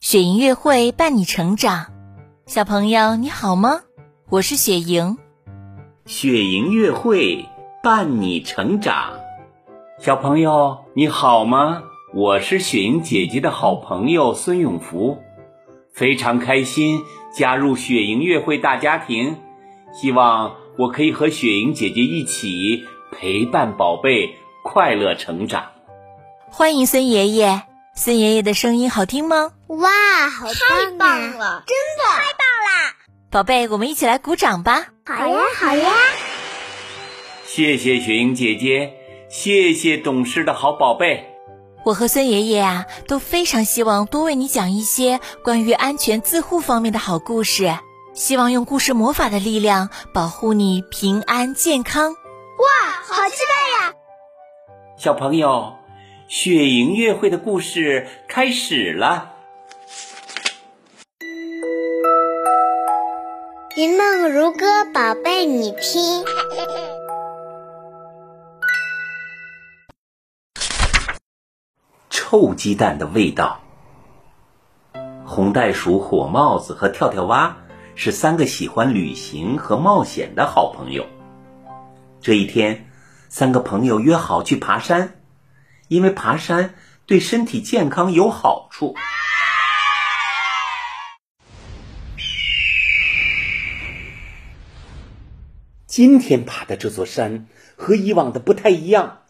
雪莹乐会伴你成长，小朋友你好吗？我是雪莹。雪莹乐会伴你成长，小朋友你好吗？我是雪莹姐姐的好朋友孙永福，非常开心加入雪莹乐会大家庭，希望我可以和雪莹姐姐一起陪伴宝贝快乐成长。欢迎孙爷爷，孙爷爷的声音好听吗？哇，好太棒了，真的太棒啦！宝贝，我们一起来鼓掌吧！好呀，好呀！谢谢雪莹姐姐，谢谢懂事的好宝贝。我和孙爷爷啊都非常希望多为你讲一些关于安全自护方面的好故事，希望用故事魔法的力量保护你平安健康。哇，好期待呀！小朋友，雪莹乐会的故事开始了。云梦如歌，宝贝你听。臭鸡蛋的味道。红袋鼠、火帽子和跳跳蛙是三个喜欢旅行和冒险的好朋友。这一天，三个朋友约好去爬山，因为爬山对身体健康有好处。今天爬的这座山和以往的不太一样。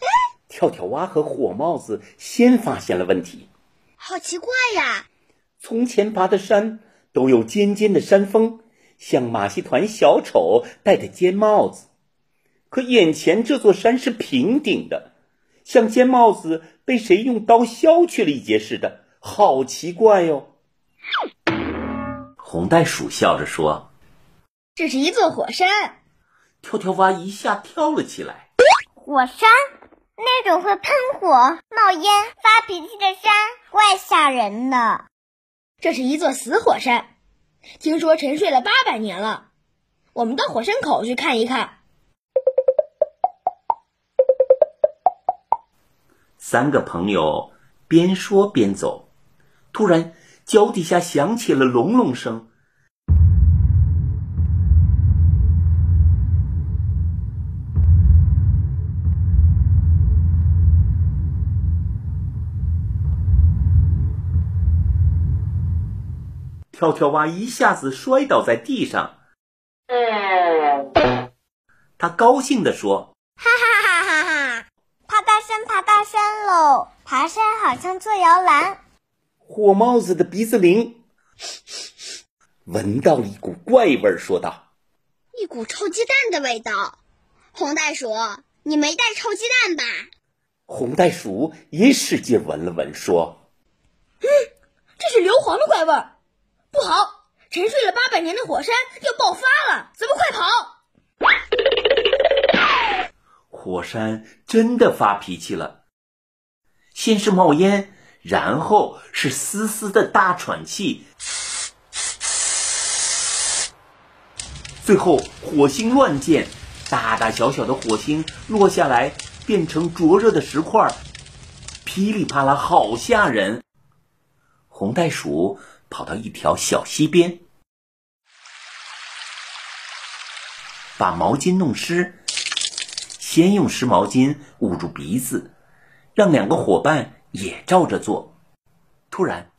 跳跳蛙和火帽子先发现了问题，好奇怪呀！从前爬的山都有尖尖的山峰，像马戏团小丑戴的尖帽子，可眼前这座山是平顶的，像尖帽子被谁用刀削去了一截似的，好奇怪哟！红袋鼠笑着说：“这是一座火山。”跳跳蛙一下跳了起来：“火山？”那种会喷火、冒烟、发脾气的山，怪吓人的。这是一座死火山，听说沉睡了八百年了。我们到火山口去看一看。三个朋友边说边走，突然脚底下响起了隆隆声。跳跳蛙一下子摔倒在地上，他高兴地说：“哈哈哈哈哈！爬大山，爬大山喽！爬山好像坐摇篮。”火帽子的鼻子灵，闻到了一股怪味，说道：“一股臭鸡蛋的味道。”红袋鼠，你没带臭鸡蛋吧？红袋鼠也使劲闻了闻，说：“嗯，这是硫磺的怪味。”不好！沉睡了八百年的火山要爆发了，咱们快跑！火山真的发脾气了，先是冒烟，然后是嘶嘶的大喘气，最后火星乱溅，大大小小的火星落下来，变成灼热的石块，噼里啪啦，好吓人！红袋鼠。跑到一条小溪边，把毛巾弄湿，先用湿毛巾捂住鼻子，让两个伙伴也照着做。突然，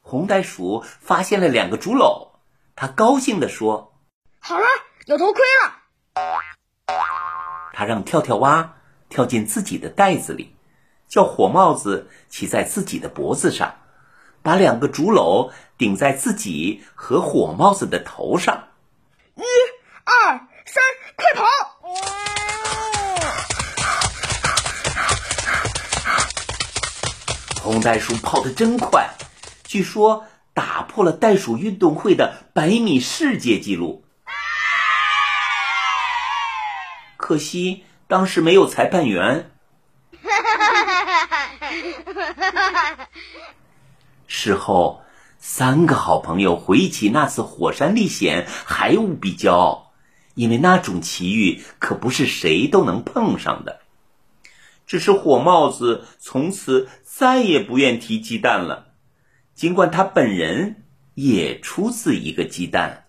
红袋鼠发现了两个竹篓，它高兴地说：“好了，有头盔了。”它让跳跳蛙跳进自己的袋子里，叫火帽子骑在自己的脖子上。把两个竹篓顶在自己和火帽子的头上，一、二、三，快跑！红袋鼠跑得真快，据说打破了袋鼠运动会的百米世界纪录。可惜当时没有裁判员。事后，三个好朋友回忆起那次火山历险，还无比骄傲，因为那种奇遇可不是谁都能碰上的。只是火帽子从此再也不愿提鸡蛋了，尽管他本人也出自一个鸡蛋。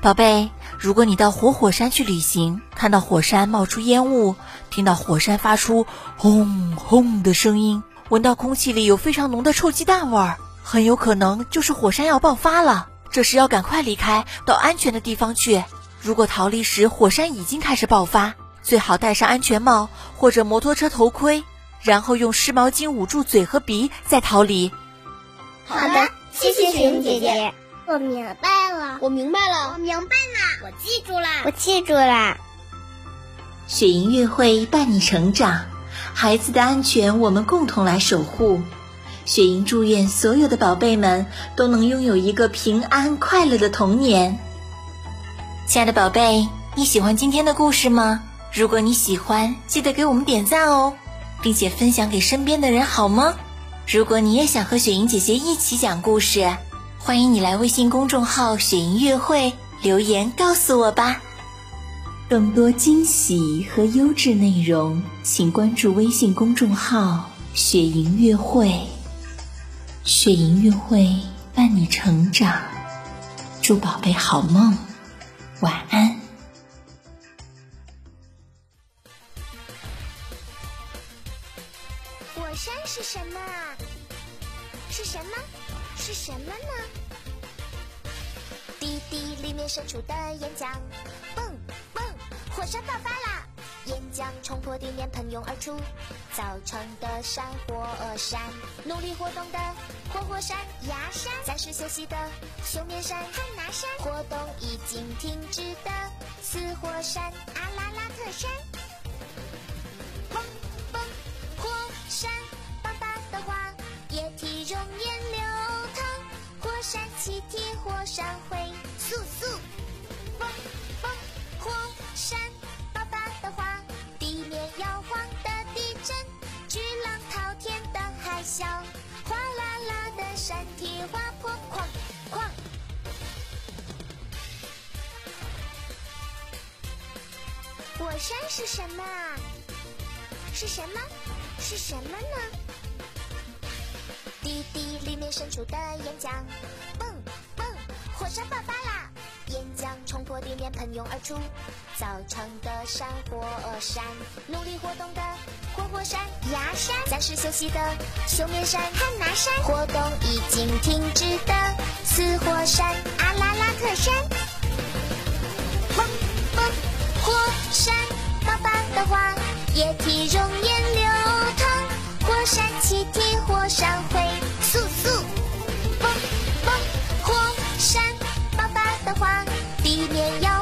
宝贝，如果你到活火山去旅行，看到火山冒出烟雾，听到火山发出轰轰的声音，闻到空气里有非常浓的臭鸡蛋味儿，很有可能就是火山要爆发了。这时要赶快离开，到安全的地方去。如果逃离时火山已经开始爆发，最好戴上安全帽或者摩托车头盔，然后用湿毛巾捂住嘴和鼻，再逃离。好的，谢谢雪莹姐姐，我明白了，我明白了，我明白了，我记住了，我记住了。雪莹月会伴你成长，孩子的安全我们共同来守护。雪莹祝愿所有的宝贝们都能拥有一个平安快乐的童年。亲爱的宝贝，你喜欢今天的故事吗？如果你喜欢，记得给我们点赞哦，并且分享给身边的人，好吗？如果你也想和雪莹姐姐一起讲故事，欢迎你来微信公众号“雪莹月会”留言告诉我吧。更多惊喜和优质内容，请关注微信公众号“雪莹月会”。雪莹月会伴你成长，祝宝贝好梦，晚安。火山是什么？是什么？是什么呢？地地里面伸出的岩浆，蹦蹦，火山爆发啦！岩浆冲破地面喷涌而出，造成的山火山。努力活动的活火山、牙山，暂时休息的。休眠山、汉拿山，活动已经停止的。死火山、阿拉拉特山。嘣嘣，火山爆发的话，液体熔岩流淌，火山气体、火山灰山体滑坡，哐哐。火山是什么？是什么？是什么呢？地地里面渗出的岩浆，蹦蹦，火山爆发啦！地面喷涌而出，造成的山火山。努力活动的活火山、牙山，暂时休息的休眠山、汉拿山，活动已经停止的死火山、阿拉拉特山。蹦蹦，火山爆发的话，液体熔岩。也要。